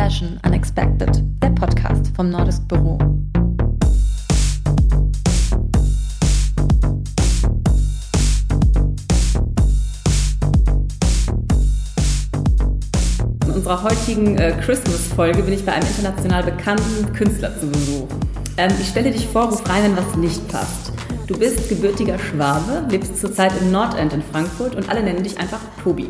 Fashion Unexpected, der Podcast vom Nordisk Büro. In unserer heutigen äh, Christmas-Folge bin ich bei einem international bekannten Künstler zu Besuch. Ähm, ich stelle dich vor, ruf rein, wenn was nicht passt. Du bist gebürtiger Schwabe, lebst zurzeit im Nordend in Frankfurt und alle nennen dich einfach Tobi.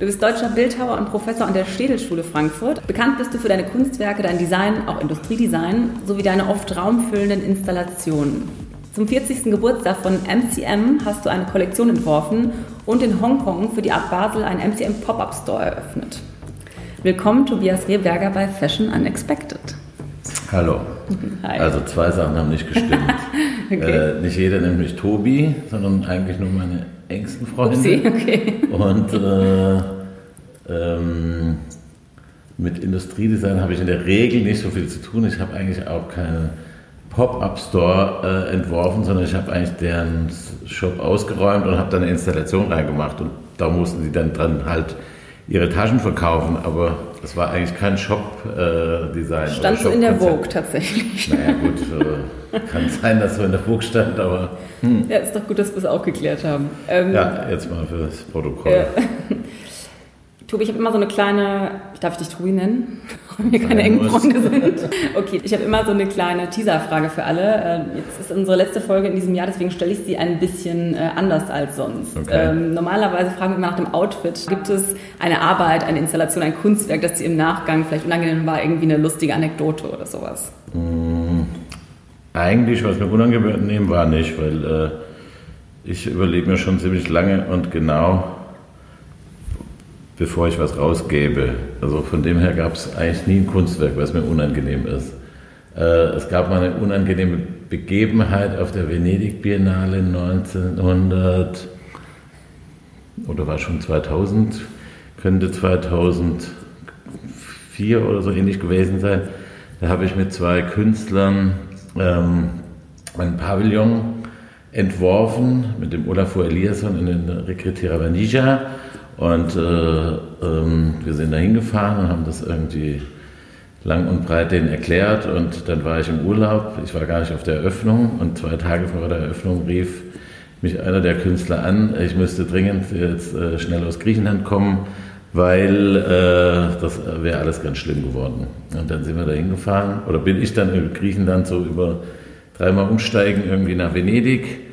Du bist deutscher Bildhauer und Professor an der Städelschule Frankfurt. Bekannt bist du für deine Kunstwerke, dein Design, auch Industriedesign, sowie deine oft raumfüllenden Installationen. Zum 40. Geburtstag von MCM hast du eine Kollektion entworfen und in Hongkong für die Art Basel einen MCM Pop-Up Store eröffnet. Willkommen, Tobias Rehberger bei Fashion Unexpected. Hallo. Hi. Also zwei Sachen haben nicht gestimmt. okay. äh, nicht jeder nennt mich Tobi, sondern eigentlich nur meine engsten Freunde. Upsi, okay. Und äh, ähm, mit Industriedesign habe ich in der Regel nicht so viel zu tun. Ich habe eigentlich auch keinen Pop-up-Store äh, entworfen, sondern ich habe eigentlich deren Shop ausgeräumt und habe dann eine Installation reingemacht. Und da mussten sie dann dran halt ihre Taschen verkaufen, aber das war eigentlich kein Shop-Design. Äh, stand so in der Vogue tatsächlich. Naja gut, äh, kann sein, dass so in der Vogue stand, aber... Hm. Ja, ist doch gut, dass wir es auch geklärt haben. Ähm, ja, jetzt mal für das Protokoll. Äh, Tobi, ich habe immer so eine kleine, darf ich dich Tobi nennen? Weil wir keine engen Freunde sind. Okay, ich habe immer so eine kleine Teaserfrage für alle. Äh, jetzt ist unsere letzte Folge in diesem Jahr, deswegen stelle ich sie ein bisschen äh, anders als sonst. Okay. Ähm, normalerweise fragen wir immer nach dem Outfit. Gibt es eine Arbeit, eine Installation, ein Kunstwerk, das dir im Nachgang vielleicht unangenehm war, irgendwie eine lustige Anekdote oder sowas? Mmh, eigentlich, was mir unangenehm war, nicht, weil äh, ich überlege mir schon ziemlich lange und genau, bevor ich was rausgebe. Also von dem her gab es eigentlich nie ein Kunstwerk, was mir unangenehm ist. Äh, es gab mal eine unangenehme Begebenheit auf der Venedig Biennale 1900 oder war schon 2000, könnte 2004 oder so ähnlich gewesen sein. Da habe ich mit zwei Künstlern ähm, ein Pavillon entworfen mit dem Olafur Eliasson in den Recretera Vanija und äh, ähm, wir sind da hingefahren und haben das irgendwie lang und breit denen erklärt. Und dann war ich im Urlaub. Ich war gar nicht auf der Eröffnung. Und zwei Tage vor der Eröffnung rief mich einer der Künstler an, ich müsste dringend jetzt äh, schnell aus Griechenland kommen, weil äh, das wäre alles ganz schlimm geworden. Und dann sind wir da hingefahren. Oder bin ich dann in Griechenland so über dreimal umsteigen irgendwie nach Venedig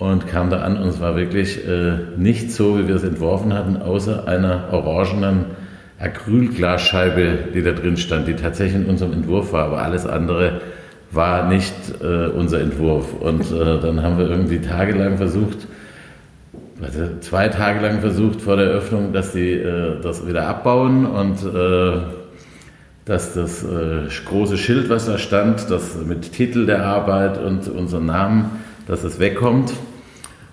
und kam da an und es war wirklich äh, nicht so, wie wir es entworfen hatten, außer einer orangenen Acrylglasscheibe, die da drin stand, die tatsächlich in unserem Entwurf war, aber alles andere war nicht äh, unser Entwurf. Und äh, dann haben wir irgendwie tagelang versucht, also zwei Tage lang versucht vor der Eröffnung, dass die äh, das wieder abbauen und äh, dass das äh, große Schild, was da stand, das mit Titel der Arbeit und unserem Namen, dass es wegkommt.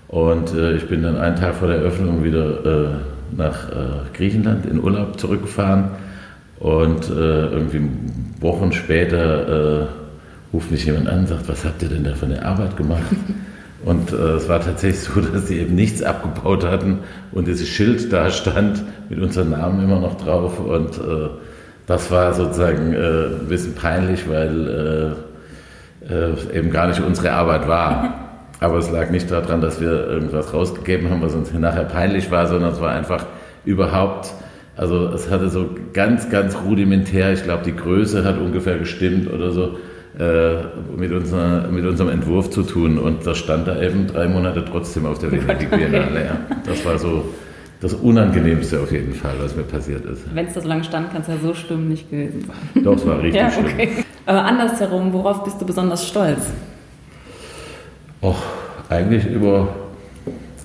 Und äh, ich bin dann einen Tag vor der Eröffnung wieder äh, nach äh, Griechenland in Urlaub zurückgefahren. Und äh, irgendwie Wochen später äh, ruft mich jemand an und sagt, was habt ihr denn da für eine Arbeit gemacht? Und äh, es war tatsächlich so, dass sie eben nichts abgebaut hatten und dieses Schild da stand mit unserem Namen immer noch drauf. Und das war sozusagen ein bisschen peinlich, weil es eben gar nicht unsere Arbeit war. Aber es lag nicht daran, dass wir irgendwas rausgegeben haben, was uns nachher peinlich war, sondern es war einfach überhaupt, also es hatte so ganz, ganz rudimentär, ich glaube, die Größe hat ungefähr gestimmt oder so, äh, mit, unserer, mit unserem Entwurf zu tun. Und das stand da eben drei Monate trotzdem auf der Venedig Biennale. Ja. Das war so das Unangenehmste auf jeden Fall, was mir passiert ist. Wenn es da so lange stand, kann es ja so schlimm nicht gewesen sein. Doch, es war richtig ja, okay. schlimm. Aber andersherum, worauf bist du besonders stolz? Och, eigentlich über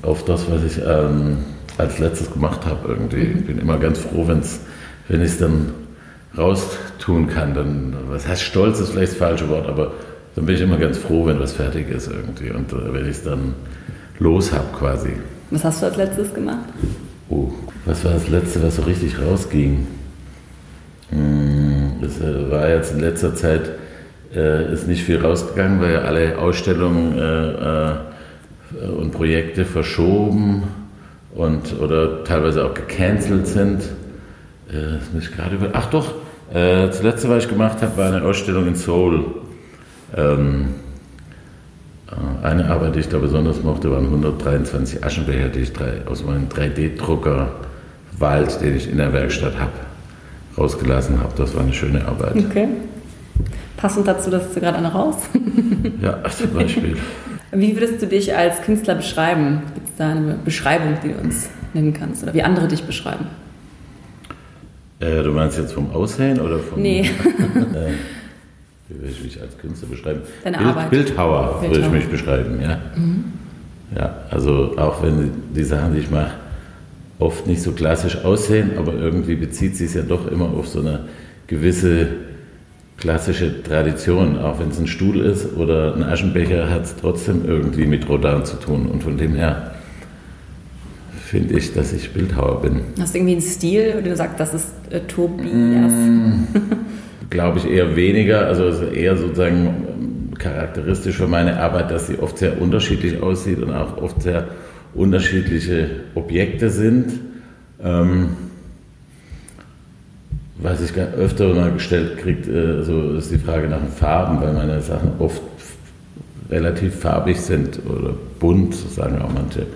auf das, was ich ähm, als letztes gemacht habe irgendwie. Ich mhm. bin immer ganz froh, wenn's, wenn ich es dann raustun kann. Dann, was heißt stolz ist vielleicht das falsche Wort, aber dann bin ich immer ganz froh, wenn was fertig ist irgendwie und äh, wenn ich es dann los habe quasi. Was hast du als letztes gemacht? Oh, was war das letzte, was so richtig rausging? Hm, das äh, war jetzt in letzter Zeit äh, ist nicht viel rausgegangen, weil alle Ausstellungen äh, äh, und Projekte verschoben und oder teilweise auch gecancelt sind. Äh, das muss ich gerade über. Ach doch, Äh, das letzte, was ich gemacht habe, war eine Ausstellung in Seoul. Ähm, äh, eine Arbeit, die ich da besonders mochte, waren 123 Aschenbecher, die ich drei, aus meinem 3D-Drucker Wald, den ich in der Werkstatt habe, rausgelassen habe. Das war eine schöne Arbeit. Okay. Passend dazu, dass du gerade eine raus. ja, zum Beispiel. Wie würdest du dich als Künstler beschreiben? Gibt es da eine Beschreibung, die du uns nennen kannst? Oder wie andere dich beschreiben? Äh, du meinst jetzt vom Aussehen oder vom. Nee. äh, wie würde ich mich als Künstler beschreiben? Deine Bild, Arbeit. Bildhauer, Bildhauer. würde ich mich beschreiben, ja. Mhm. Ja, also auch wenn die Sachen, die ich mache, oft nicht so klassisch aussehen, aber irgendwie bezieht sich ja doch immer auf so eine gewisse klassische Tradition. Auch wenn es ein Stuhl ist oder ein Aschenbecher, hat es trotzdem irgendwie mit Rodin zu tun. Und von dem her finde ich, dass ich Bildhauer bin. Hast du irgendwie einen Stil, oder du sagst, das ist äh, Tobias? Mm. Glaube ich eher weniger. Also es ist eher sozusagen ähm, charakteristisch für meine Arbeit, dass sie oft sehr unterschiedlich aussieht und auch oft sehr unterschiedliche Objekte sind. Ähm, was ich öfter mal gestellt kriegt, äh, ist die Frage nach den Farben, weil meine Sachen oft relativ farbig sind oder bunt, sagen auch manche.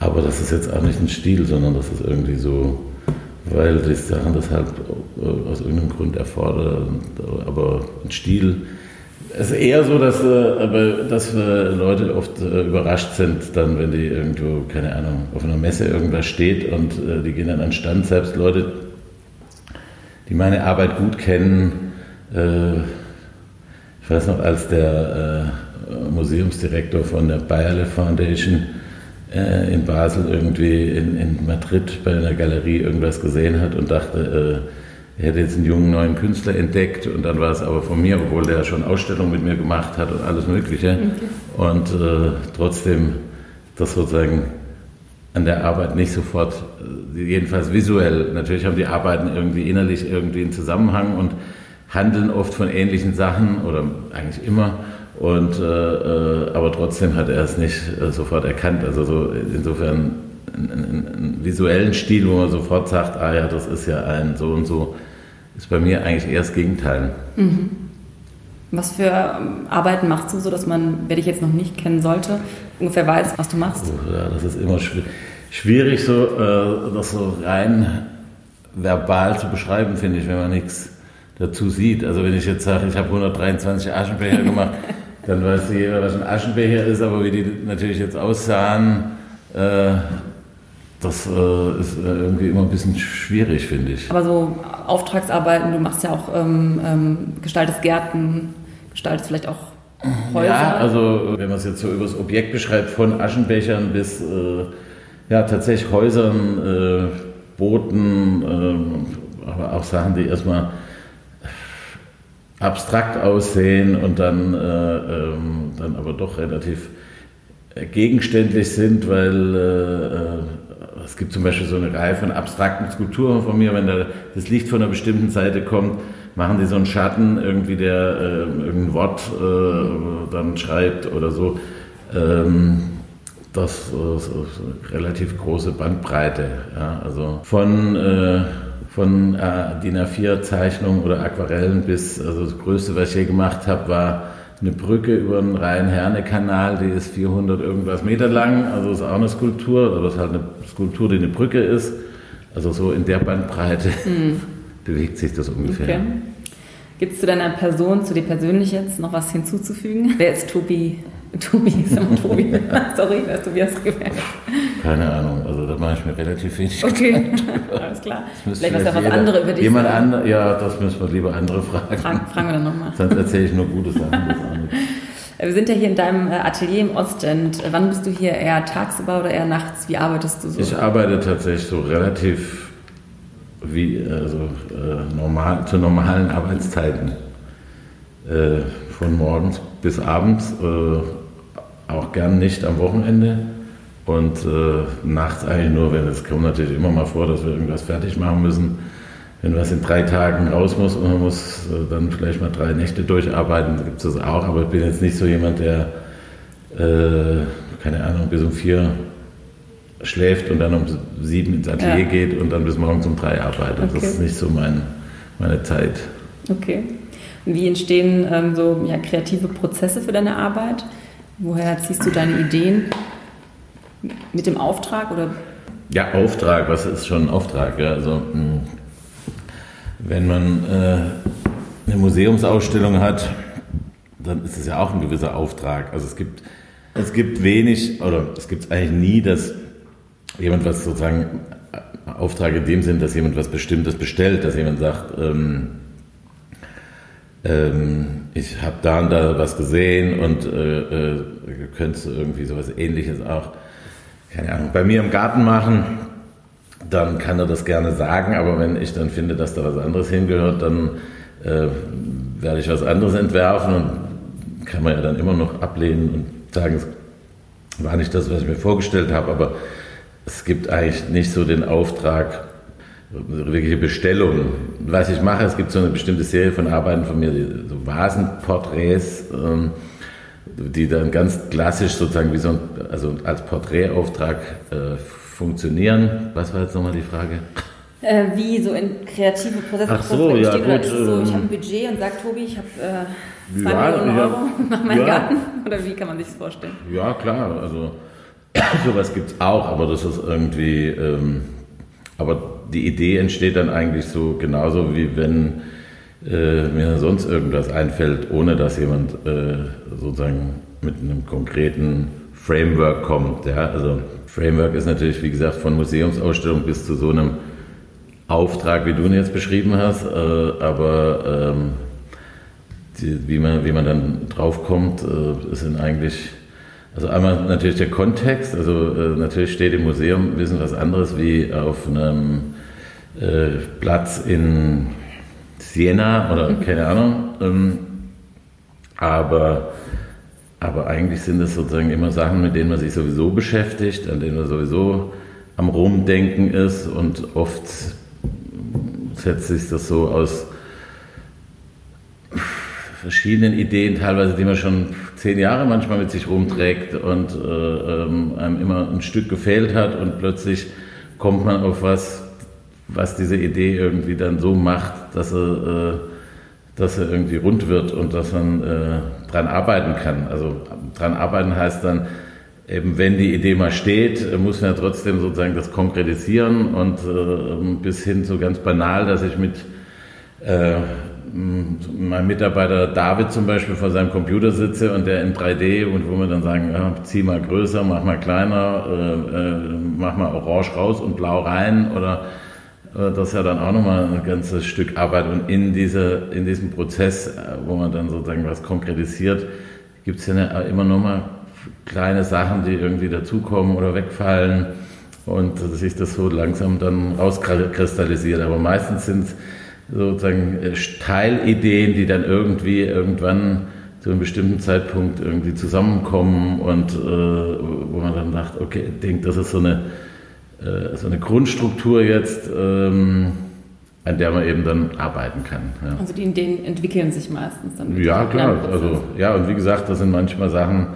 Aber das ist jetzt auch nicht ein Stil, sondern das ist irgendwie so, weil die Sachen das halt äh, aus irgendeinem Grund erfordern. Aber ein Stil ist eher so, dass, äh, dass äh, Leute oft überrascht sind, dann, wenn die irgendwo, keine Ahnung, auf einer Messe irgendwas steht und die gehen dann an Stand. Selbst Leute, die meine Arbeit gut kennen, äh, ich weiß noch, als der äh, Museumsdirektor von der Bayerle Foundation äh, in Basel irgendwie in, in Madrid bei einer Galerie irgendwas gesehen hat und dachte, er hätte jetzt einen jungen neuen Künstler entdeckt und dann war es aber von mir, obwohl der schon Ausstellungen mit mir gemacht hat und alles Mögliche. Und äh, trotzdem das sozusagen an der Arbeit nicht sofort, äh, jedenfalls visuell, natürlich haben die Arbeiten irgendwie innerlich irgendwie einen Zusammenhang und handeln oft von ähnlichen Sachen oder eigentlich immer. Und, äh, äh, aber trotzdem hat er es nicht äh, sofort erkannt. Also so insofern einen, einen, visuellen Stil, wo man sofort sagt, ah ja, das ist ja ein so und so, ist bei mir eigentlich eher das Gegenteil. Was für ähm, Arbeiten machst du so, dass man, wer dich jetzt noch nicht kennen sollte, ungefähr weiß, was du machst? Ja, das ist immer schwi- schwierig, so, äh, das so rein verbal zu beschreiben, finde ich, wenn man nichts dazu sieht. Also wenn ich jetzt sage, ich habe 123 Aschenbecher gemacht, dann weiß jeder, was ein Aschenbecher ist, aber wie die natürlich jetzt aussahen, äh, das äh, ist äh, irgendwie immer ein bisschen schwierig, finde ich. Aber so Auftragsarbeiten, du machst ja auch, ähm, ähm, gestaltest Gärten, gestaltest vielleicht auch Häuser. Ja, also wenn man es jetzt so über das Objekt beschreibt, von Aschenbechern bis äh, ja, tatsächlich Häusern, äh, Booten, äh, aber auch Sachen, die erstmal abstrakt aussehen und dann, äh, ähm, dann aber doch relativ gegenständlich sind, weil äh, äh, es gibt zum Beispiel so eine Reihe von abstrakten Skulpturen von mir, wenn da das Licht von einer bestimmten Seite kommt, machen die so einen Schatten, irgendwie der äh, irgendein Wort äh, dann schreibt oder so. Ähm, das ist eine relativ große Bandbreite. Ja, also von, äh, von äh, DIN A4-Zeichnungen oder Aquarellen bis, also das Größte, was ich je gemacht habe, war eine Brücke über den Rhein-Herne-Kanal, die ist 400 irgendwas Meter lang, also ist auch eine Skulptur, aber es ist halt eine Skulptur, die eine Brücke ist. Also so in der Bandbreite bewegt sich das ungefähr. Okay. Gibt es zu deiner Person, zu dir persönlich jetzt noch was hinzuzufügen? Wer ist Tobi? Tobi, sag mal Tobi. Sorry, wer ist Tobias gemerkt? Keine Ahnung, also da mache ich mir relativ wenig Okay, alles klar. Vielleicht was was andere über dich Jemand andere, ja, das müssen wir lieber andere fragen. Fragen, fragen wir dann nochmal. Sonst erzähle ich nur gute Sachen. Wir sind ja hier in deinem äh, Atelier im Ostend. Wann bist du hier? Eher tagsüber oder eher nachts? Wie arbeitest du so? Ich arbeite tatsächlich so relativ wie also, äh, normal, zu normalen Arbeitszeiten. Äh, von morgens bis abends, äh, auch gern nicht am Wochenende. Und äh, nachts eigentlich nur, wenn es kommt natürlich immer mal vor, dass wir irgendwas fertig machen müssen. Wenn was in drei Tagen raus muss und man muss äh, dann vielleicht mal drei Nächte durcharbeiten, gibt es das auch. Aber ich bin jetzt nicht so jemand, der, äh, keine Ahnung, bis um vier schläft und dann um sieben ins Atelier Ja. geht und dann bis morgens um drei arbeitet. Okay. Das ist nicht so mein, meine Zeit. Okay. Und wie entstehen ähm, so ja, kreative Prozesse für deine Arbeit? Woher ziehst du deine Ideen? Mit dem Auftrag oder? Ja, Auftrag, was ist schon ein Auftrag? Ja, also, hm, wenn man äh, eine Museumsausstellung hat, dann ist es ja auch ein gewisser Auftrag. Also es gibt, es gibt wenig, oder es gibt eigentlich nie, dass jemand was sozusagen Auftrag in dem Sinn, dass jemand was Bestimmtes bestellt, dass jemand sagt, ähm, ähm, ich habe da und da was gesehen und äh, äh, könntest du irgendwie sowas ähnliches auch, keine Ahnung, bei mir im Garten machen, dann kann er das gerne sagen, aber wenn ich dann finde, dass da was anderes hingehört, dann äh, werde ich was anderes entwerfen und kann man ja dann immer noch ablehnen und sagen, es war nicht das, was ich mir vorgestellt habe, aber es gibt eigentlich nicht so den Auftrag, wirkliche Bestellung. Was ich mache, es gibt so eine bestimmte Serie von Arbeiten von mir, so Vasenporträts, ähm, die dann ganz klassisch sozusagen wie so ein, also als Porträtauftrag äh, funktionieren. Was war jetzt nochmal die Frage? Äh, wie so in kreative Prozesse Ach so, ja, gut, ist so, ich ähm, habe ein Budget und sage Tobi, ich habe äh, zwei Ja, Millionen ja, Euro nach meinem ja. Garten. Oder wie kann man sich das vorstellen? Ja, klar, also sowas gibt es auch, aber das ist irgendwie, ähm, aber die Idee entsteht dann eigentlich so genauso wie wenn äh, mir sonst irgendwas einfällt, ohne dass jemand äh, sozusagen mit einem konkreten Framework kommt. Ja? Also Framework ist natürlich, wie gesagt, von Museumsausstellung bis zu so einem Auftrag, wie du ihn jetzt beschrieben hast, äh, aber ähm, die, wie, man, wie man dann draufkommt, äh, sind eigentlich, also einmal natürlich der Kontext, also äh, natürlich steht im Museum ein bisschen was anderes wie auf einem äh, Platz in Siena oder keine Ahnung, ähm, aber, aber eigentlich sind es sozusagen immer Sachen, mit denen man sich sowieso beschäftigt, an denen man sowieso am Rumdenken ist. Und oft setzt sich das so aus verschiedenen Ideen, teilweise, die man schon zehn Jahre manchmal mit sich rumträgt und äh, ähm, einem immer ein Stück gefehlt hat und plötzlich kommt man auf was, was diese Idee irgendwie dann so macht, dass er, äh, dass er irgendwie rund wird und dass man äh, dran arbeiten kann. Also dran arbeiten heißt dann, eben wenn die Idee mal steht, äh, muss man ja trotzdem sozusagen das konkretisieren und äh, bis hin so ganz banal, dass ich mit äh, meinem Mitarbeiter David zum Beispiel vor seinem Computer sitze und der in 3D und wo wir dann sagen, ja, zieh mal größer, mach mal kleiner, äh, äh, mach mal orange raus und blau rein oder äh, das ist ja dann auch nochmal ein ganzes Stück Arbeit und in, diese, in diesem Prozess, äh, wo man dann sozusagen was konkretisiert, gibt es ja eine, immer nochmal kleine Sachen, die irgendwie dazukommen oder wegfallen und sich das so langsam dann rauskristallisiert. Aber meistens sind es sozusagen äh, Teilideen, die dann irgendwie irgendwann zu einem bestimmten Zeitpunkt irgendwie zusammenkommen und äh, wo man dann sagt, okay, denkt, das ist so eine, äh, so eine Grundstruktur jetzt, ähm, an der man eben dann arbeiten kann. Ja. Also die Ideen entwickeln sich meistens dann. Ja, klar. Also, ja, und wie gesagt, das sind manchmal Sachen,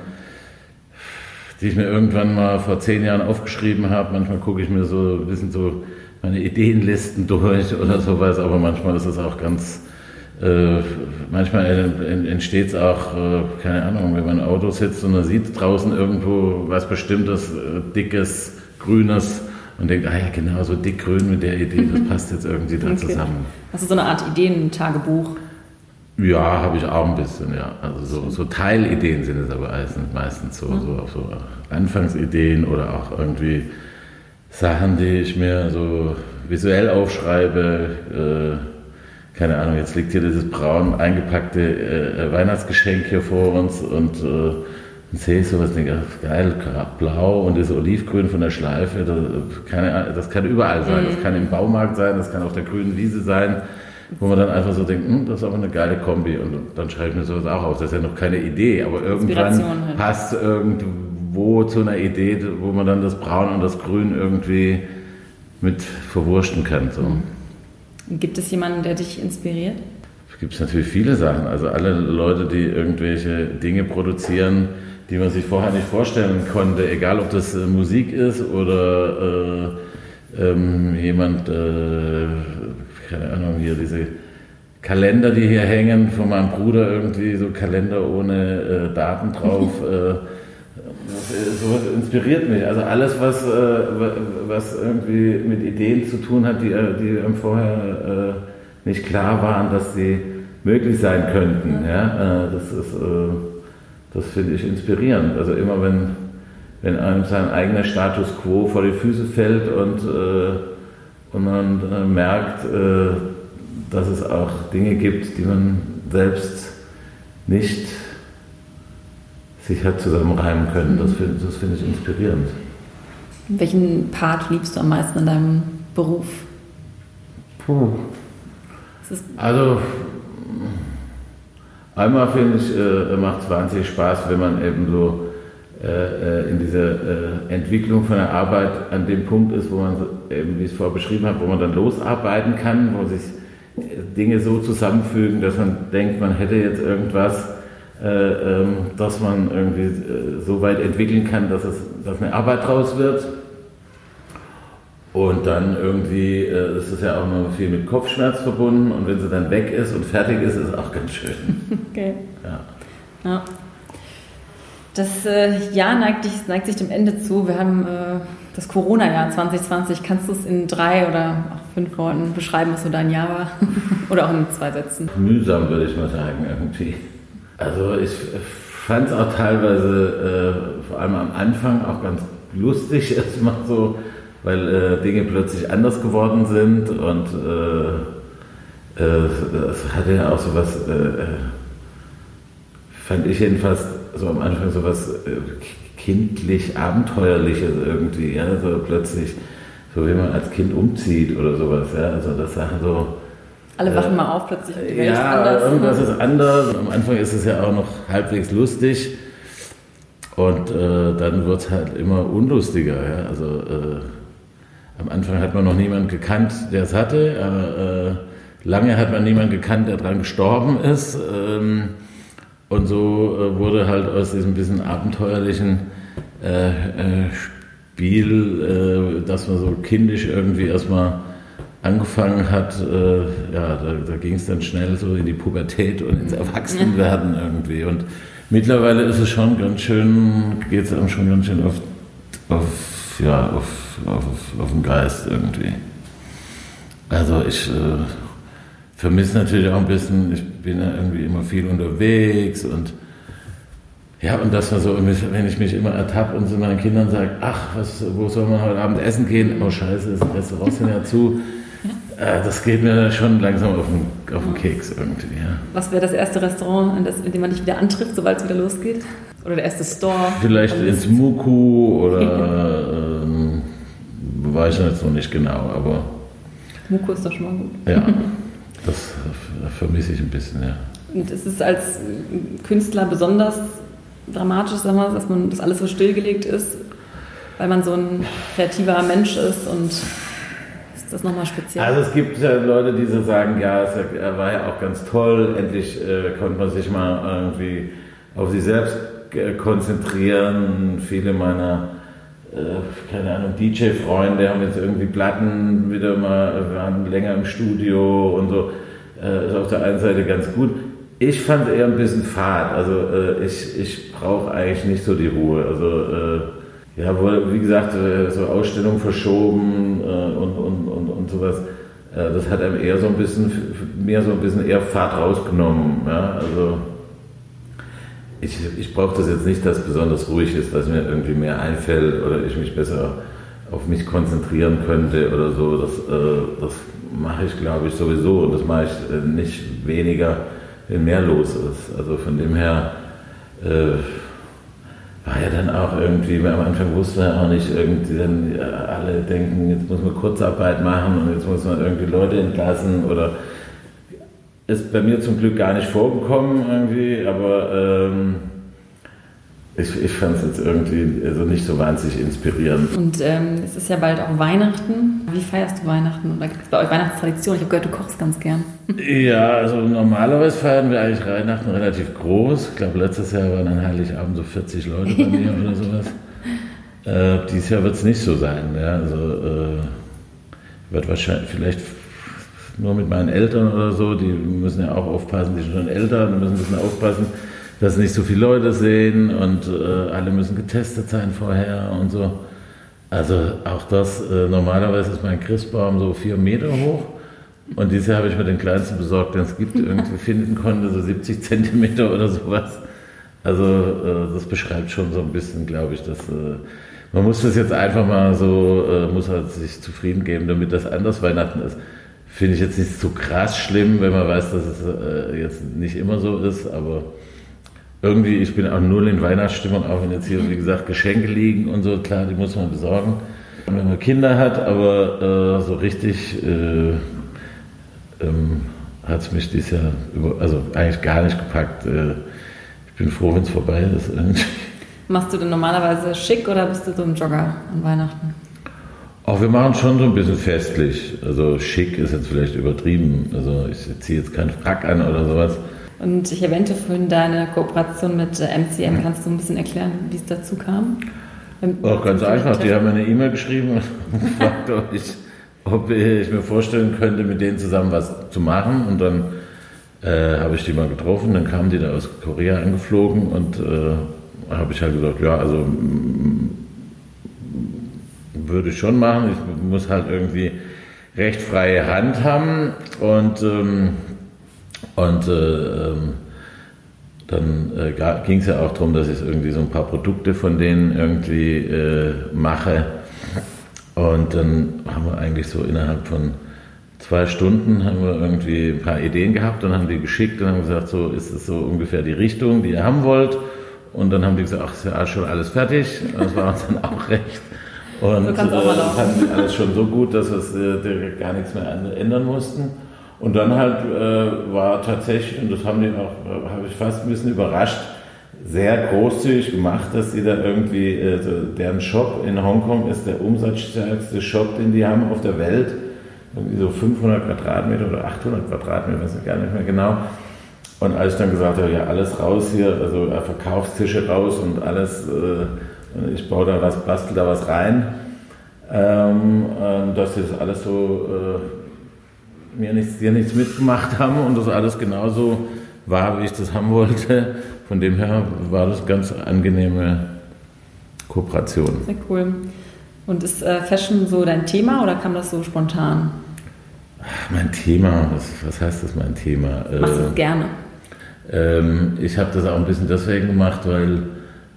die ich mir irgendwann mal vor zehn Jahren aufgeschrieben habe. Manchmal gucke ich mir so ein bisschen so meine Ideenlisten durch oder sowas, aber manchmal ist es auch ganz, äh, manchmal entsteht es auch, äh, keine Ahnung, wenn man im Auto sitzt und man sieht draußen irgendwo was Bestimmtes, äh, dickes, grünes und denkt, ah ja, genau, so dick-grün mit der Idee, das passt jetzt irgendwie da Okay. zusammen. Also so eine Art Ideentagebuch. Ja, habe ich auch ein bisschen, ja. Also so, so Teilideen sind es aber meistens, meistens so, so, so Anfangsideen oder auch irgendwie Sachen, die ich mir so visuell aufschreibe. Äh, keine Ahnung, jetzt liegt hier dieses braun eingepackte äh, Weihnachtsgeschenk hier vor uns und äh, dann sehe ich sowas, denke, ach, geil, blau und das Olivgrün von der Schleife, das, keine Ahnung, das kann überall sein. Das kann im Baumarkt sein, das kann auf der grünen Wiese sein, wo man dann einfach so denkt, hm, das ist aber eine geile Kombi und dann schreibe ich mir sowas auch auf. Das ist ja noch keine Idee, aber irgendwann halt. passt irgendwo zu einer Idee, wo man dann das Braun und das Grün irgendwie mit verwurschen kann. So. Gibt es jemanden, der dich inspiriert? Es gibt natürlich viele Sachen. Also alle Leute, die irgendwelche Dinge produzieren, die man sich vorher nicht vorstellen konnte, egal ob das äh, Musik ist oder äh, ähm, jemand, äh, keine Ahnung, hier diese Kalender, die hier hängen, von meinem Bruder irgendwie, so Kalender ohne äh, Daten drauf. äh, sowas inspiriert mich. Also alles, was, äh, was irgendwie mit Ideen zu tun hat, die, die einem vorher äh, nicht klar waren, dass sie möglich sein könnten. Ja? Äh, das ist, äh, das finde ich inspirierend. Also immer wenn, wenn einem sein eigener Status quo vor die Füße fällt und, äh, und man merkt, dass es auch Dinge gibt, die man selbst nicht sich hat zusammenreimen können. Das finde das find ich inspirierend. Welchen Part liebst du am meisten in deinem Beruf? Puh. Also Einmal finde ich, äh, macht es wahnsinnig Spaß, wenn man eben so äh, äh in dieser äh, Entwicklung von der Arbeit an dem Punkt ist, wo man eben, wie ich es vorher beschrieben habe, wo man dann losarbeiten kann, wo sich äh, Dinge so zusammenfügen, dass man denkt, man hätte jetzt irgendwas, äh, ähm, dass man irgendwie so weit entwickeln kann, dass, es, dass eine Arbeit draus wird. Und dann irgendwie äh, ist es ja auch noch viel mit Kopfschmerz verbunden und wenn sie dann weg ist und fertig ist, ist es auch ganz schön. Okay. Ja. ja. Das äh, Jahr neigt, dich, neigt, sich dem Ende zu. Wir haben äh, das Corona-Jahr 2020. Kannst du es in drei oder auch fünf Worten beschreiben, was so dein Jahr war? oder auch in zwei Sätzen? Mühsam, würde ich mal sagen, irgendwie. Also ich fand es auch teilweise, äh, vor allem am Anfang, auch ganz lustig, erstmal so weil äh, Dinge plötzlich anders geworden sind und äh, äh, es hatte ja auch so was, äh, äh, fand ich jedenfalls so am Anfang so was äh, kindlich Abenteuerliches irgendwie, ja, so plötzlich, so wie man als Kind umzieht oder sowas, ja, also das Sachen so. Alle wachen mal auf plötzlich. Die Welt ja, anders. irgendwas ist anders. Am Anfang ist es ja auch noch halbwegs lustig. Und äh, dann wird es halt immer unlustiger. Ja? Also äh, am Anfang hat man noch niemanden gekannt, der es hatte. Äh, lange hat man niemanden gekannt, der daran gestorben ist. Ähm, und so äh, wurde halt aus diesem bisschen abenteuerlichen äh, äh Spiel, äh, dass man so kindisch irgendwie erstmal angefangen hat, äh, ja, da, da ging es dann schnell so in die Pubertät und ins Erwachsenwerden irgendwie. Und mittlerweile ist es schon ganz schön, geht es einem schon ganz schön auf, auf ja, auf auf, auf den Geist irgendwie. Also ich vermisse natürlich auch ein bisschen, ich bin ja irgendwie immer viel unterwegs und ja, und das war so, wenn ich mich immer ertappe und zu meinen Kindern sage, ach, was, wo soll man heute Abend essen gehen? Oh scheiße, das Restaurant sind ja zu. Äh, das geht mir schon langsam auf den, auf den Keks irgendwie. Ja. Was wäre das erste Restaurant, in, das, in dem man dich wieder antrifft, sobald es wieder losgeht? Oder der erste Store? Vielleicht ins Muku oder ähm, weiß ich jetzt noch nicht genau, aber. Muko ist doch schon mal gut. Ja, das vermisse ich ein bisschen, ja. Und ist es als Künstler besonders dramatisch, sagen wir, dass man das alles so stillgelegt ist, weil man so ein kreativer Mensch ist und ist das nochmal speziell? Also es gibt ja Leute, die so sagen, ja, es war ja auch ganz toll, endlich äh, konnte man sich mal irgendwie auf sich selbst konzentrieren. Viele meiner äh, keine Ahnung, DJ-Freunde haben jetzt irgendwie Platten wieder mal, waren länger im Studio und so. Äh, ist auf der einen Seite ganz gut. Ich fand es eher ein bisschen fad. Also äh, ich, ich brauche eigentlich nicht so die Ruhe. Also äh, ja, wo, wie gesagt, äh, so Ausstellungen verschoben äh, und, und, und, und sowas. das hat einem eher so ein bisschen, mehr so ein bisschen eher Fahrt rausgenommen. Ja? Also ich, ich brauche das jetzt nicht, dass es besonders ruhig ist, dass mir irgendwie mehr einfällt oder ich mich besser auf mich konzentrieren könnte oder so. Das, äh, das mache ich, glaube ich, sowieso und das mache ich äh, nicht weniger, wenn mehr los ist. Also von dem her äh, war ja dann auch irgendwie, am Anfang wusste man auch nicht, irgendwie dann alle denken, jetzt muss man Kurzarbeit machen und jetzt muss man irgendwie Leute entlassen oder ist bei mir zum Glück gar nicht vorgekommen irgendwie, aber ähm, ich, ich fand es jetzt irgendwie also nicht so wahnsinnig inspirierend. Und ähm, es ist ja bald auch Weihnachten. Wie feierst du Weihnachten? Oder gibt es bei euch Weihnachtstradition? Ich habe gehört, du kochst ganz gern. Ja, also normalerweise feiern wir eigentlich Weihnachten relativ groß. Ich glaube, letztes Jahr waren an Heiligabend so 40 Leute bei mir oder sowas. Äh, dieses Jahr wird es nicht so sein. Ja? Also äh, wird wahrscheinlich vielleicht nur mit meinen Eltern oder so, die müssen ja auch aufpassen, die sind schon älter, die müssen ein bisschen aufpassen, dass nicht so viele Leute sehen und äh, alle müssen getestet sein vorher und so. Also auch das, äh, normalerweise ist mein Christbaum so vier Meter hoch und dieses Jahr habe ich mir den kleinsten besorgt, den es gibt, irgendwie finden konnte, so 70 Zentimeter oder sowas. Also äh, das beschreibt schon so ein bisschen, glaube ich, dass äh, man muss das jetzt einfach mal so, äh, muss halt sich zufrieden geben, damit das anders Weihnachten ist. Finde ich jetzt nicht so krass schlimm, wenn man weiß, dass es äh, jetzt nicht immer so ist, aber irgendwie, ich bin auch null in Weihnachtsstimmung, auch wenn jetzt hier, wie gesagt, Geschenke liegen und so, klar, die muss man besorgen, wenn man Kinder hat, aber äh, so richtig äh, ähm, hat es mich dieses Jahr, über, also eigentlich gar nicht gepackt. Äh, ich bin froh, wenn es vorbei ist. Machst du denn normalerweise schick oder bist du so ein Jogger an Weihnachten? Auch wir machen schon so ein bisschen festlich. Also schick ist jetzt vielleicht übertrieben. Also ich ziehe jetzt keinen Frack an oder sowas. Und ich erwähnte vorhin deine Kooperation mit MCM. Kannst du ein bisschen erklären, wie es dazu kam? Auch ganz einfach. Die haben mir eine E-Mail geschrieben und gefragt, ob ich, ob ich mir vorstellen könnte, mit denen zusammen was zu machen. Und dann äh, habe ich die mal getroffen. Dann kamen die da aus Korea angeflogen und äh, habe ich halt gesagt, ja, also würde ich schon machen. Ich muss halt irgendwie recht freie Hand haben und, ähm, und äh, ähm, dann äh, ging es ja auch darum, dass ich irgendwie so ein paar Produkte von denen irgendwie äh, mache. Und dann haben wir eigentlich so innerhalb von zwei Stunden haben wir irgendwie ein paar Ideen gehabt und haben die geschickt und haben gesagt, so ist es so ungefähr die Richtung, die ihr haben wollt. Und dann haben die gesagt, ach, ist ja schon alles fertig. Das war uns dann auch recht. Und so äh, fanden alles schon so gut, dass wir äh, gar nichts mehr ändern mussten. Und dann halt äh, war tatsächlich, und das haben die auch, äh, habe ich fast ein bisschen überrascht, sehr großzügig gemacht, dass sie da irgendwie, äh, deren Shop in Hongkong ist der umsatzstärkste Shop, den die haben auf der Welt. Irgendwie so 500 Quadratmeter oder 800 Quadratmeter, weiß ich gar nicht mehr genau. Und als ich dann gesagt habe, ja, alles raus hier, also Verkaufstische raus und alles, äh, ich baue da was, bastel da was rein, ähm, äh, dass sie das alles so äh, mir nichts, dir nichts mitgemacht haben und das alles genauso war, wie ich das haben wollte. Von dem her war das ganz angenehme Kooperation. Sehr cool. Und ist äh, Fashion so dein Thema oder kam das so spontan? Ach, mein Thema, was, was heißt das mein Thema? Machst du es äh, gerne? Ähm, ich habe das auch ein bisschen deswegen gemacht, weil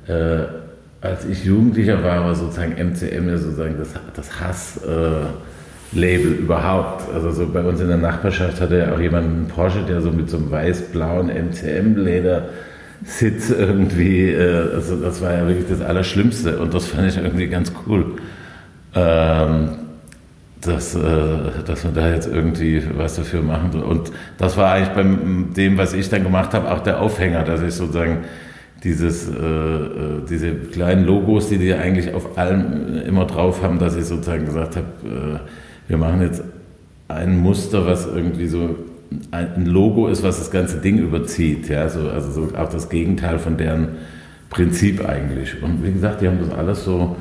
äh, als ich Jugendlicher war, war sozusagen MCM ja sozusagen das, das Hass-Label äh, überhaupt. Also so bei uns in der Nachbarschaft hatte ja auch jemand einen Porsche, der so mit so einem weiß-blauen MCM-Leder Sitz irgendwie, äh, also das war ja wirklich das Allerschlimmste und das fand ich irgendwie ganz cool. Ähm, dass, äh, dass man da jetzt irgendwie was dafür machen soll. Und das war eigentlich bei dem, was ich dann gemacht habe, auch der Aufhänger, dass ich sozusagen dieses, äh, äh, diese kleinen Logos, die die eigentlich auf allem immer drauf haben, dass ich sozusagen gesagt habe, äh, wir machen jetzt ein Muster, was irgendwie so ein Logo ist, was das ganze Ding überzieht. Ja? So, also so auch das Gegenteil von deren Prinzip eigentlich. Und wie gesagt, die haben das alles so,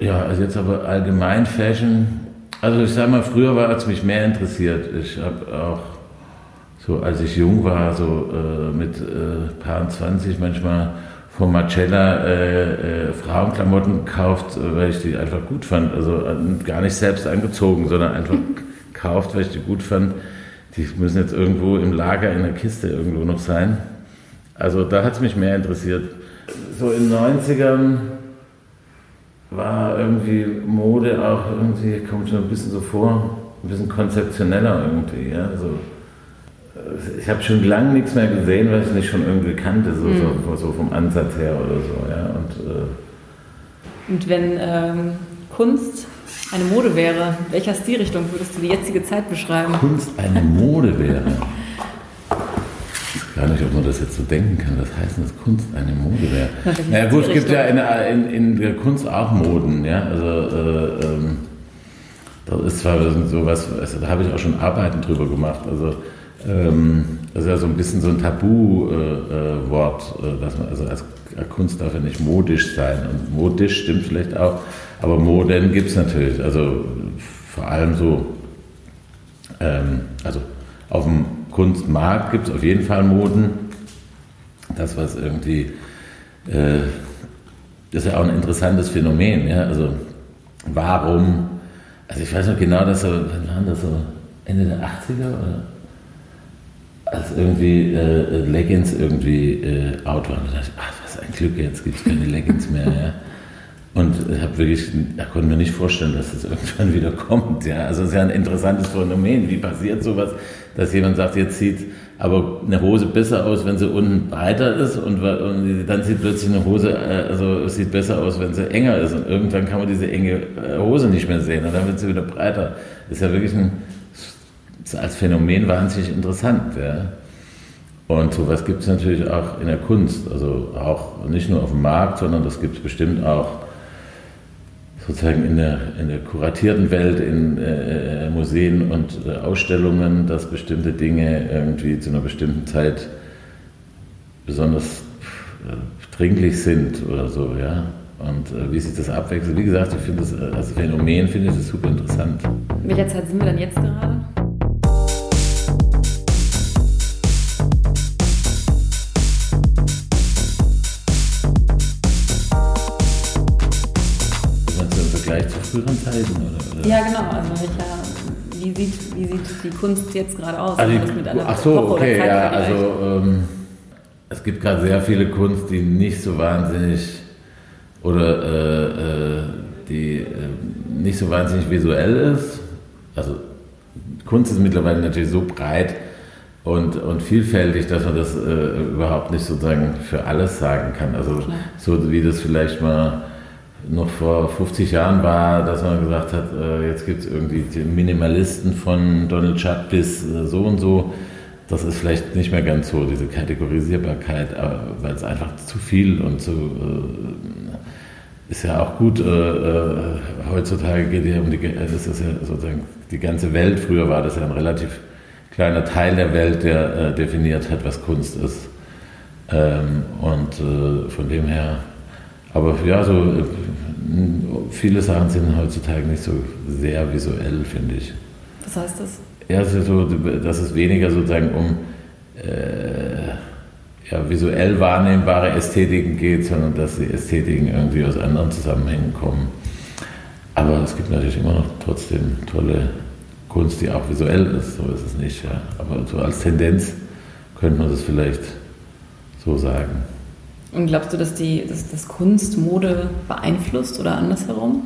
ja, also jetzt aber allgemein Fashion also ich sage mal, früher war es mich mehr interessiert. Ich habe auch so, als ich jung war, so äh, mit äh, paar 20 manchmal von Marcella äh, äh, Frauenklamotten gekauft, weil ich die einfach gut fand. Also äh, gar nicht selbst angezogen, sondern einfach gekauft, weil ich die gut fand. Die müssen jetzt irgendwo im Lager in der Kiste irgendwo noch sein. Also da hat es mich mehr interessiert. So in den 90ern war irgendwie Mode auch irgendwie, kommt schon ein bisschen so vor, ein bisschen konzeptioneller irgendwie. Ja? Also, ich habe schon lange nichts mehr gesehen, was ich nicht schon irgendwie kannte, so, mhm. so, so vom Ansatz her oder so. Ja? Und, äh Und wenn ähm, Kunst eine Mode wäre, welcher Stilrichtung würdest du die jetzige Zeit beschreiben? Kunst eine Mode wäre. gar nicht, ob man das jetzt so denken kann. Was heißt denn, dass Kunst eine Mode wäre? naja gut, es gibt ja in, in, in, der Kunst auch Moden. Ja? Also, äh, ähm, das ist zwar so was, also, da habe ich auch schon Arbeiten drüber gemacht. Also, ähm, das ist ja so ein bisschen so ein Tabu-Wort, äh, äh, dass man, also als Kunst darf ja nicht modisch sein. Und modisch stimmt vielleicht auch, aber Moden gibt es natürlich. Also vor allem so ähm, also auf dem Kunstmarkt gibt es auf jeden Fall Moden. Das, was irgendwie, äh, das ist ja auch ein interessantes Phänomen. Ja? Also warum, also ich weiß noch genau, dass so, wann waren das so, Ende der 80er oder? Als irgendwie äh, Leggings irgendwie äh, out waren. Da dachte ich, ach, was ein Glück, jetzt gibt es keine Leggings mehr. Ja? Und ich wirklich, ich konnte mir nicht vorstellen, dass das irgendwann wieder kommt. Ja? Also es ist ja ein interessantes Phänomen. Wie passiert sowas, dass jemand sagt, jetzt sieht aber eine Hose besser aus, wenn sie unten breiter ist und, und dann sieht plötzlich eine Hose, äh, also sieht besser aus, wenn sie enger ist. Und irgendwann kann man diese enge äh, Hose nicht mehr sehen und dann wird sie wieder breiter. Das ist ja wirklich ein, als Phänomen wahnsinnig interessant. Ja? Und sowas gibt es natürlich auch in der Kunst. Also auch nicht nur auf dem Markt, sondern das gibt es bestimmt auch sozusagen in der, in der kuratierten Welt, in äh, Museen und äh, Ausstellungen, dass bestimmte Dinge irgendwie zu einer bestimmten Zeit besonders äh, dringlich sind oder so, ja. Und äh, wie sich das abwechselt, wie gesagt, ich finde das äh, als Phänomen finde ich das super interessant. In welcher Zeit sind wir denn jetzt gerade? Früheren Zeiten? Oder, oder? Ja, genau. Also welcher, wie, sieht, wie sieht die Kunst jetzt gerade aus? Also die, ach so, okay, ja, also ähm, es gibt gerade sehr viele Kunst, die nicht so wahnsinnig oder äh, äh, die äh, nicht so wahnsinnig visuell ist. Also Kunst ist mittlerweile natürlich so breit und, und vielfältig, dass man das äh, überhaupt nicht sozusagen für alles sagen kann. Also so wie das vielleicht mal noch vor 50 Jahren war, dass man gesagt hat, äh, jetzt gibt es irgendwie die Minimalisten von Donald Judd bis äh, so und so. Das ist vielleicht nicht mehr ganz so, diese Kategorisierbarkeit, weil es einfach zu viel und zu. Äh, ist ja auch gut. heutzutage geht ja um die. Das ist ja sozusagen die ganze Welt. Früher war das ja ein relativ kleiner Teil der Welt, der definiert hat, was Kunst ist. Ähm, und von dem her aber ja, so äh, viele Sachen sind heutzutage nicht so sehr visuell, finde ich. Was heißt das? Ja, also so, dass es weniger sozusagen um äh, ja, visuell wahrnehmbare Ästhetiken geht, sondern dass die Ästhetiken irgendwie aus anderen Zusammenhängen kommen. Aber es gibt natürlich immer noch trotzdem tolle Kunst, die auch visuell ist, so ist es nicht. Ja. Aber so als Tendenz könnte man das vielleicht so sagen. Und glaubst du, dass, die, dass das Kunst beeinflusst oder andersherum?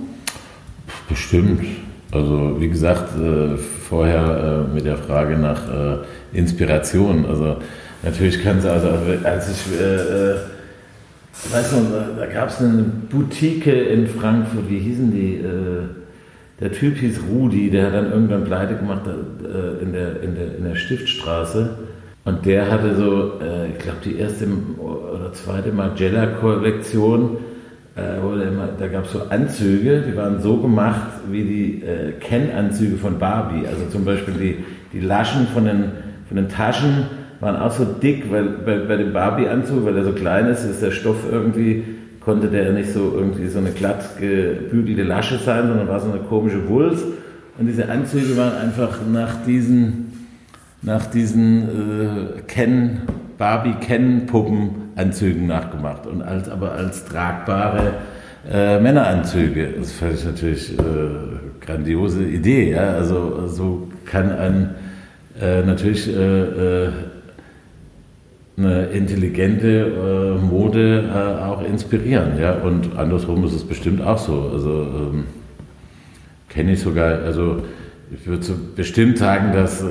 Bestimmt. Also wie gesagt, äh, vorher äh, mit der Frage nach äh, Inspiration. Also natürlich kann es, also als ich, äh, äh weiß noch, da gab es eine Boutique in Frankfurt, wie hießen die? Der Typ hieß Rudi, der hat dann irgendwann pleite gemacht in, der, in, der, in der Stiftstraße. Und der hatte so, äh, ich glaube, die erste oder zweite Magella-Kollektion, äh, da gab es so Anzüge, die waren so gemacht wie die äh, Ken-Anzüge von Barbie. Also zum Beispiel die, die Laschen von den, von den Taschen waren auch so dick, weil bei, bei dem Barbie-Anzug, weil er so klein ist, ist der Stoff irgendwie, konnte der nicht so irgendwie so eine glatt gebügelte Lasche sein, sondern war so eine komische Wulst. Und diese Anzüge waren einfach nach diesen nach diesen äh, Ken, Barbie-Ken-Puppenanzügen nachgemacht und als, aber als tragbare äh, Männeranzüge. Das fand ich natürlich äh, grandiose Idee. Ja? Also so kann ein äh, natürlich äh, äh, eine intelligente äh, Mode auch inspirieren. Ja? Und andersrum ist es bestimmt auch so. Also ähm, kenne ich sogar, also ich würde so bestimmt sagen, dass, äh,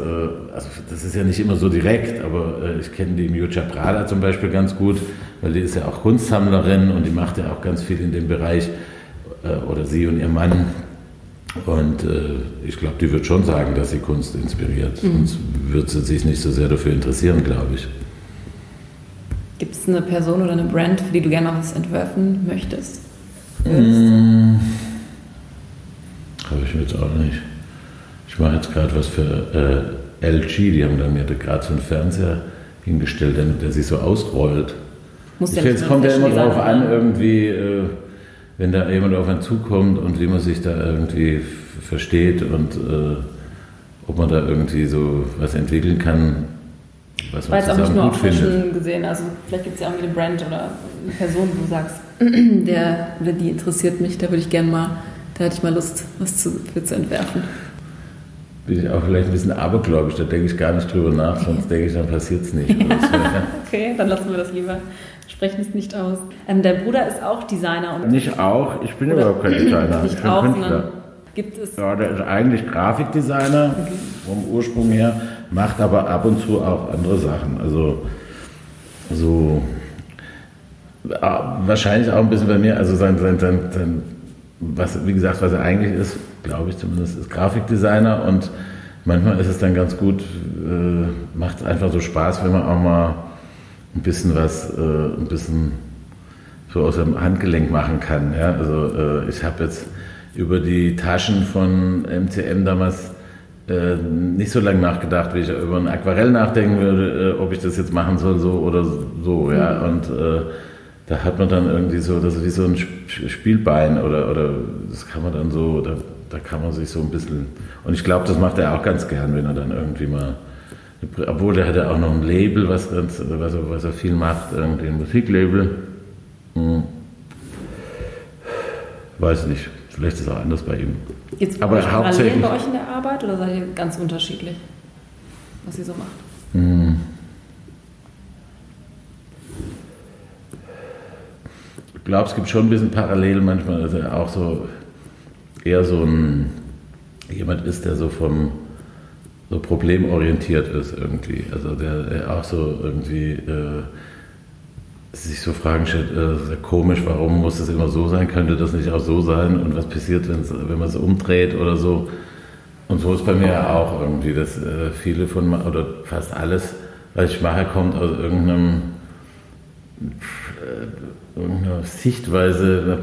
also das ist ja nicht immer so direkt, aber äh, ich kenne die Miuccia Prada zum Beispiel ganz gut, weil die ist ja auch Kunstsammlerin und die macht ja auch ganz viel in dem Bereich, äh, oder sie und ihr Mann. Und ich glaube, die wird schon sagen, dass sie Kunst inspiriert. Mhm. Sonst wird sie sich nicht so sehr dafür interessieren, glaube ich. Gibt es eine Person oder eine Brand, für die du gerne noch was entwerfen möchtest? Mmh, Habe ich jetzt auch nicht. Ich mache jetzt gerade was für äh, LG, die haben dann mir gerade so einen Fernseher hingestellt, der, der sich so ausrollt. Muss ich finde, es kommt ja immer darauf an, irgendwie, äh, wenn da jemand auf einen zukommt und wie man sich da irgendwie versteht und, äh, ob man da irgendwie so was entwickeln kann, was man War jetzt auch nicht nur auf Fashion gesehen, also vielleicht gibt es ja auch eine Brand oder eine Person, wo du sagst, der oder die interessiert mich, da würde ich gerne mal, da hätte ich mal Lust, was zu, für zu entwerfen. Bin ich auch vielleicht ein bisschen abergläubisch, da denke ich gar nicht drüber nach, sonst denke ich, dann passiert es nicht. okay, dann lassen wir das lieber. Sprechen es nicht aus. Ähm, dein Bruder ist auch Designer. Und nicht auch, ich bin überhaupt kein Designer. Ich bin auch, Künstler. Gibt es ja, der ist eigentlich Grafikdesigner okay. vom Ursprung her, macht aber ab und zu auch andere Sachen. Also so wahrscheinlich auch ein bisschen bei mir, also sein, sein, sein, sein was, wie gesagt, was er eigentlich ist, glaube ich zumindest, ist Grafikdesigner und manchmal ist es dann ganz gut, äh, macht es einfach so Spaß, wenn man auch mal ein bisschen was, äh, ein bisschen so aus dem Handgelenk machen kann. Ja? Also äh, ich habe jetzt über die Taschen von MCM damals äh, nicht so lange nachgedacht, wie ich über ein Aquarell nachdenken würde, äh, ob ich das jetzt machen soll, so oder so. Ja? Und äh, da hat man dann irgendwie so, das ist wie so ein Spielbein oder, oder das kann man dann so, da, da kann man sich so ein bisschen, und ich glaube, das macht er auch ganz gern, wenn er dann irgendwie mal, obwohl der hat ja auch noch ein Label, was, ganz, was, er, was er viel macht, irgendwie ein Musiklabel. Hm. Weiß nicht, vielleicht ist es auch anders bei ihm. Jetzt Aber hauptsächlich bei euch in der Arbeit oder seid ihr ganz unterschiedlich, was ihr so macht? Hm. glaube, es gibt schon ein bisschen parallel manchmal, er auch so eher so ein jemand ist, der so vom so problemorientiert ist irgendwie. Also der, der auch so irgendwie äh, sich so Fragen stellt, äh, komisch, warum muss das immer so sein? Könnte das nicht auch so sein? Und was passiert, wenn man es umdreht oder so? Und so ist bei mir ja auch irgendwie, dass äh, viele von, oder fast alles, was ich mache, kommt aus irgendeinem irgendeiner Sichtweise,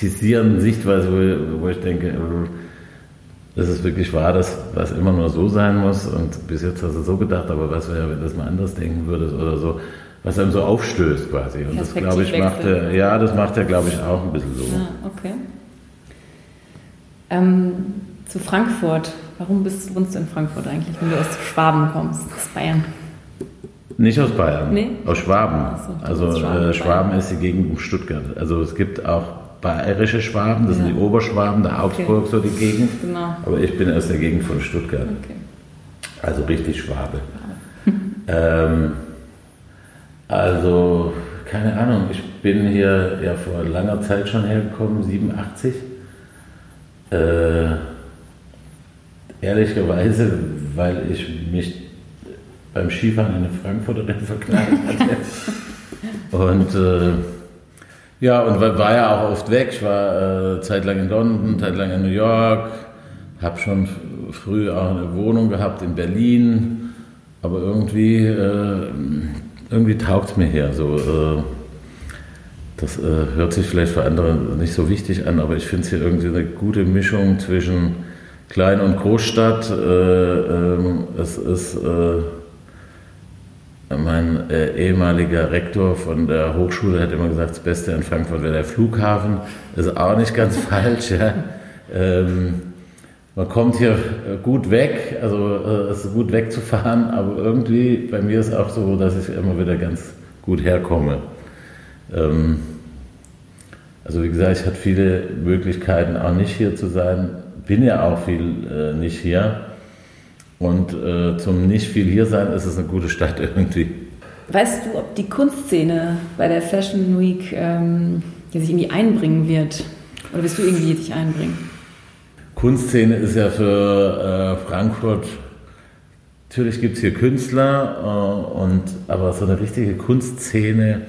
problematisierenden Sichtweise, wo, wo ich denke, äh, das ist wirklich wahr, dass was immer nur so sein muss und bis jetzt hast du so gedacht, aber was wäre, wenn du das mal anders denken würdest oder so, was einem so aufstößt quasi. Und das glaube ich macht er, ja, das macht er glaube ich auch ein bisschen so. Ja, okay. Ähm, zu Frankfurt. Warum bist, wohnst du in Frankfurt eigentlich, wenn du aus Schwaben kommst, aus Bayern? Nicht aus Bayern, nee? aus Schwaben. So, also Schwaben, äh, Schwaben ist die Gegend um Stuttgart. Also es gibt auch bayerische Schwaben, das ja. sind die Oberschwaben, der Augsburg, okay. so die Gegend. Genau. Aber ich bin aus der Gegend von Stuttgart. Okay. Also richtig Schwabe. ähm, also, keine Ahnung, ich bin hier ja vor langer Zeit schon hergekommen, 87. Äh, ehrlicherweise, weil ich mich beim Skifahren in eine Frankfurterin verknallt hatte. und äh, ja, und war ja auch oft weg. Ich war äh, zeitlang in London, zeitlang in New York, habe schon früh auch eine Wohnung gehabt in Berlin, aber irgendwie, äh, irgendwie taugt es mir hier. So, äh, das äh, hört sich vielleicht für andere nicht so wichtig an, aber ich finde es hier irgendwie eine gute Mischung zwischen Klein- und Großstadt. Äh, ähm, es ist äh, mein äh, ehemaliger Rektor von der Hochschule hat immer gesagt, das Beste in Frankfurt wäre der Flughafen. Ist auch nicht ganz falsch. Ja. Ähm, man kommt hier äh, gut weg, also äh, es ist gut wegzufahren, aber irgendwie bei mir ist auch so, dass ich immer wieder ganz gut herkomme. Ähm, also wie gesagt, ich hatte viele Möglichkeiten, auch nicht hier zu sein. Bin ja auch viel äh, nicht hier. Und äh, zum nicht viel hier sein ist es eine gute Stadt irgendwie. Weißt du, ob die Kunstszene bei der Fashion Week ähm, sich irgendwie einbringen wird? Oder wirst du irgendwie dich einbringen? Kunstszene ist ja für äh, Frankfurt, natürlich gibt es hier Künstler, äh, und, aber so eine richtige Kunstszene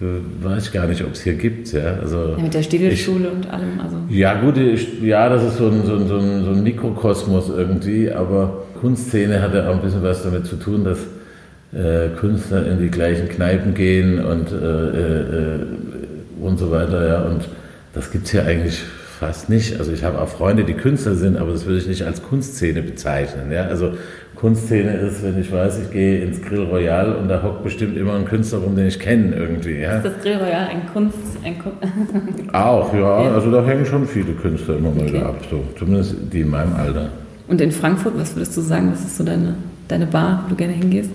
äh, weiß ich gar nicht, ob es hier gibt. Ja, also ja, mit der Städelschule und allem. Also. Ja, gut, ja, das ist so, ein, so, ein, so ein Mikrokosmos irgendwie, aber Kunstszene hat ja auch ein bisschen was damit zu tun, dass äh, Künstler in die gleichen Kneipen gehen und, äh, äh, und so weiter. Ja. Und das gibt es hier eigentlich fast nicht. Also ich habe auch Freunde, die Künstler sind, aber das würde ich nicht als Kunstszene bezeichnen. Ja. Also Kunstszene ist, wenn ich weiß, ich gehe ins Grill Royal und da hockt bestimmt immer ein Künstler rum, den ich kenne irgendwie. Ja. Ist das Grill Royal ein Kunst... Ein Kun auch, ja. Also da hängen schon viele Künstler immer mal okay. ab, so. zumindest die in meinem Alter. Und in Frankfurt, was würdest du sagen, was ist so deine, deine Bar, wo du gerne hingehst?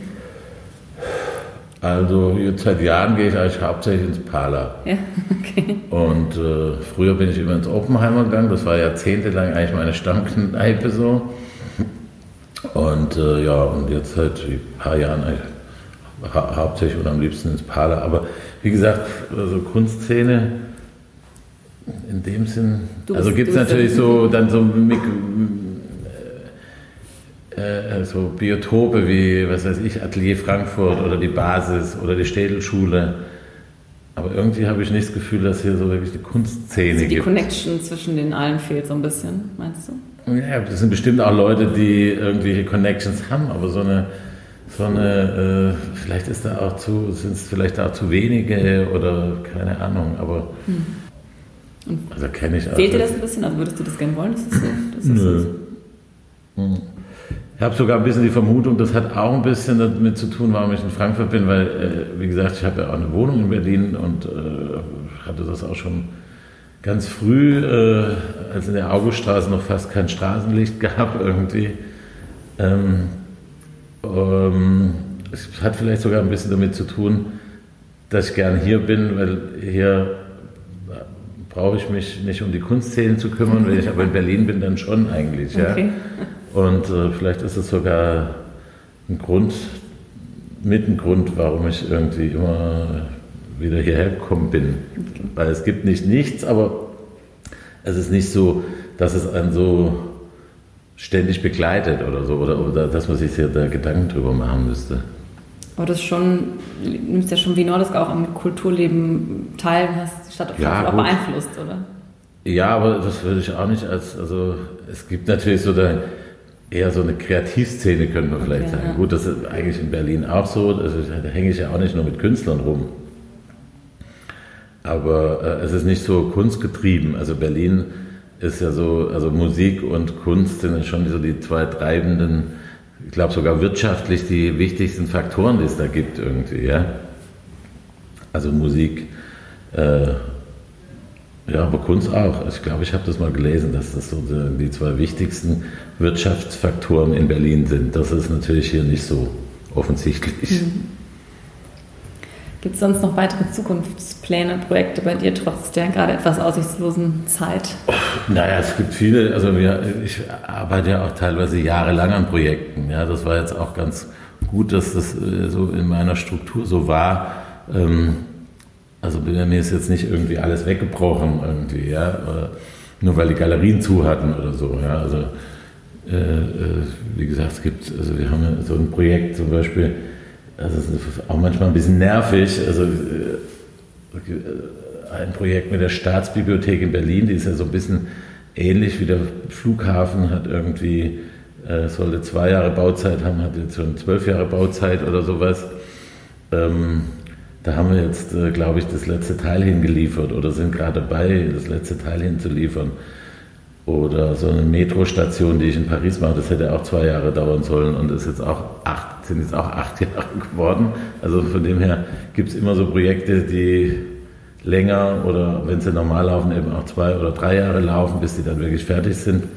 Also jetzt seit Jahren gehe ich eigentlich hauptsächlich ins Parler. Ja, okay. Und äh, früher bin ich immer ins Oppenheimer gegangen. Das war jahrzehntelang eigentlich meine Stammkneipe so. Und äh, ja, und jetzt seit ein paar Jahren eigentlich hau hauptsächlich und am liebsten ins Parler. Aber wie gesagt, also Kunstszene in dem Sinn. Du also gibt es natürlich so dann so äh, so Biotope wie, was weiß ich, Atelier Frankfurt oder die Basis oder die Städelschule. Aber irgendwie habe ich nicht das Gefühl, dass hier so wirklich die Kunstszene Also die gibt. Connection zwischen den allen fehlt so ein bisschen, meinst du? Ja, das sind bestimmt auch Leute, die irgendwelche Connections haben, aber so eine, so eine, äh, vielleicht ist da auch zu, sind es vielleicht auch zu wenige oder keine Ahnung, aber also kenne ich auch. Fehlt dir das ein bisschen? Also würdest du das gerne wollen? Dass es so, dass es Nö. so Ich habe sogar ein bisschen die Vermutung, das hat auch ein bisschen damit zu tun, warum ich in Frankfurt bin, weil, äh, wie gesagt, ich habe ja auch eine Wohnung in Berlin und äh, hatte das auch schon ganz früh, äh, als in der Auguststraße noch fast kein Straßenlicht gab irgendwie. Ähm, ähm, es hat vielleicht sogar ein bisschen damit zu tun, dass ich gern hier bin, weil hier brauche ich mich nicht um die Kunstszenen zu kümmern, wenn ich aber in Berlin bin, dann schon eigentlich. Ja. Okay. Und äh, vielleicht ist es sogar ein Grund, mit ein Grund, warum ich irgendwie immer wieder hierher gekommen bin. Weil es gibt nicht nichts, aber es ist nicht so, dass es einen so ständig begleitet oder so, oder, oder dass man sich hier da Gedanken drüber machen müsste. Aber das schon, du nimmst ja schon wie Nordisk auch am Kulturleben teil und hast die Stadt auf Ja, auch beeinflusst, oder? Ja, aber das würde ich auch nicht als, also es gibt natürlich so da eher so eine Kreativszene, könnte man vielleicht Okay, sagen. ja. Gut, das ist eigentlich in Berlin auch so, also da hänge ich ja auch nicht nur mit Künstlern rum. Aber äh, es ist nicht so kunstgetrieben. Also Berlin ist ja so, also Musik und Kunst sind ja schon so die zwei treibenden, ich glaube sogar wirtschaftlich die wichtigsten Faktoren, die es da gibt irgendwie, ja. Also Musik, äh, ja, aber Kunst auch. Ich glaube, ich habe das mal gelesen, dass das so die, die zwei wichtigsten Wirtschaftsfaktoren in Berlin sind. Das ist natürlich hier nicht so offensichtlich. Gibt es sonst noch weitere Zukunftspläne, Projekte bei dir, trotz der gerade etwas aussichtslosen Zeit? Naja, es gibt viele, also wir, ich arbeite ja auch teilweise jahrelang an Projekten. Ja, das war jetzt auch ganz gut, dass das äh, so in meiner Struktur so war. Ähm, also bei mir ist jetzt nicht irgendwie alles weggebrochen irgendwie, ja, oder nur weil die Galerien zu hatten oder so. Ja, also äh, äh, wie gesagt, es gibt, also wir haben so ein Projekt zum Beispiel, also es ist auch manchmal ein bisschen nervig, also äh, ein Projekt mit der Staatsbibliothek in Berlin, die ist ja so ein bisschen ähnlich wie der Flughafen, hat irgendwie, äh, sollte zwei Jahre Bauzeit haben, hat jetzt schon zwölf Jahre Bauzeit oder sowas. Ähm, da haben wir jetzt, äh, glaube ich, das letzte Teil hingeliefert oder sind gerade dabei, das letzte Teil hinzuliefern. Oder so eine Metrostation, die ich in Paris mache, das hätte auch zwei Jahre dauern sollen und ist jetzt auch acht, sind jetzt auch acht Jahre geworden. Also von dem her gibt es immer so Projekte, die länger oder wenn sie normal laufen, eben auch zwei oder drei Jahre laufen, bis die dann wirklich fertig sind.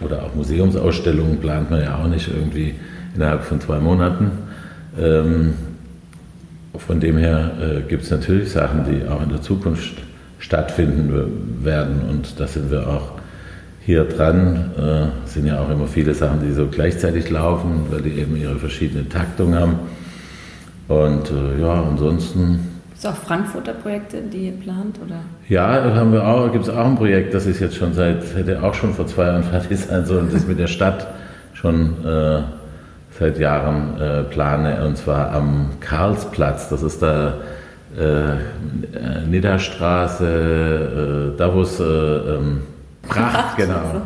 Oder auch Museumsausstellungen plant man ja auch nicht irgendwie innerhalb von zwei Monaten. Ähm, von dem her äh, gibt es natürlich Sachen, die auch in der Zukunft stattfinden werden. Und da sind wir auch hier dran. Äh, sind ja auch immer viele Sachen, die so gleichzeitig laufen, weil die eben ihre verschiedene Taktung haben. Und äh, ja, ansonsten, Gibt es auch Frankfurter Projekte, die ihr plant? Oder? ja, da haben wir auch, gibt es auch ein Projekt, das ist jetzt schon seit, hätte auch schon vor zwei Jahren fertig sein sollen, das mit der Stadt schon äh, seit Jahren äh, plane, und zwar am Karlsplatz. Das ist da äh, äh, Nidderstraße, äh, da wo es äh, ähm, Pracht, genau.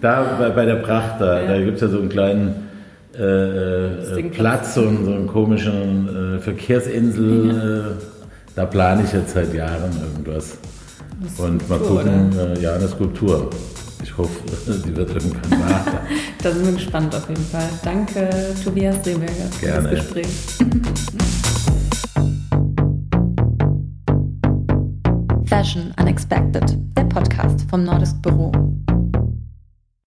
Da bei, bei der Pracht, da, Ja. da gibt es ja so einen kleinen äh, äh, Platz, so einen, so einen komischen äh, Verkehrsinsel. Äh, da plane ich jetzt seit Jahren irgendwas. Und mal gucken, äh, ja, eine Skulptur. Ich hoffe, die wird irgendwann wahr. Da sind wir gespannt auf jeden Fall. Danke, Tobias Seeberger, für Gerne. das Gespräch. Fashion Unexpected, der Podcast vom Nordisk Büro.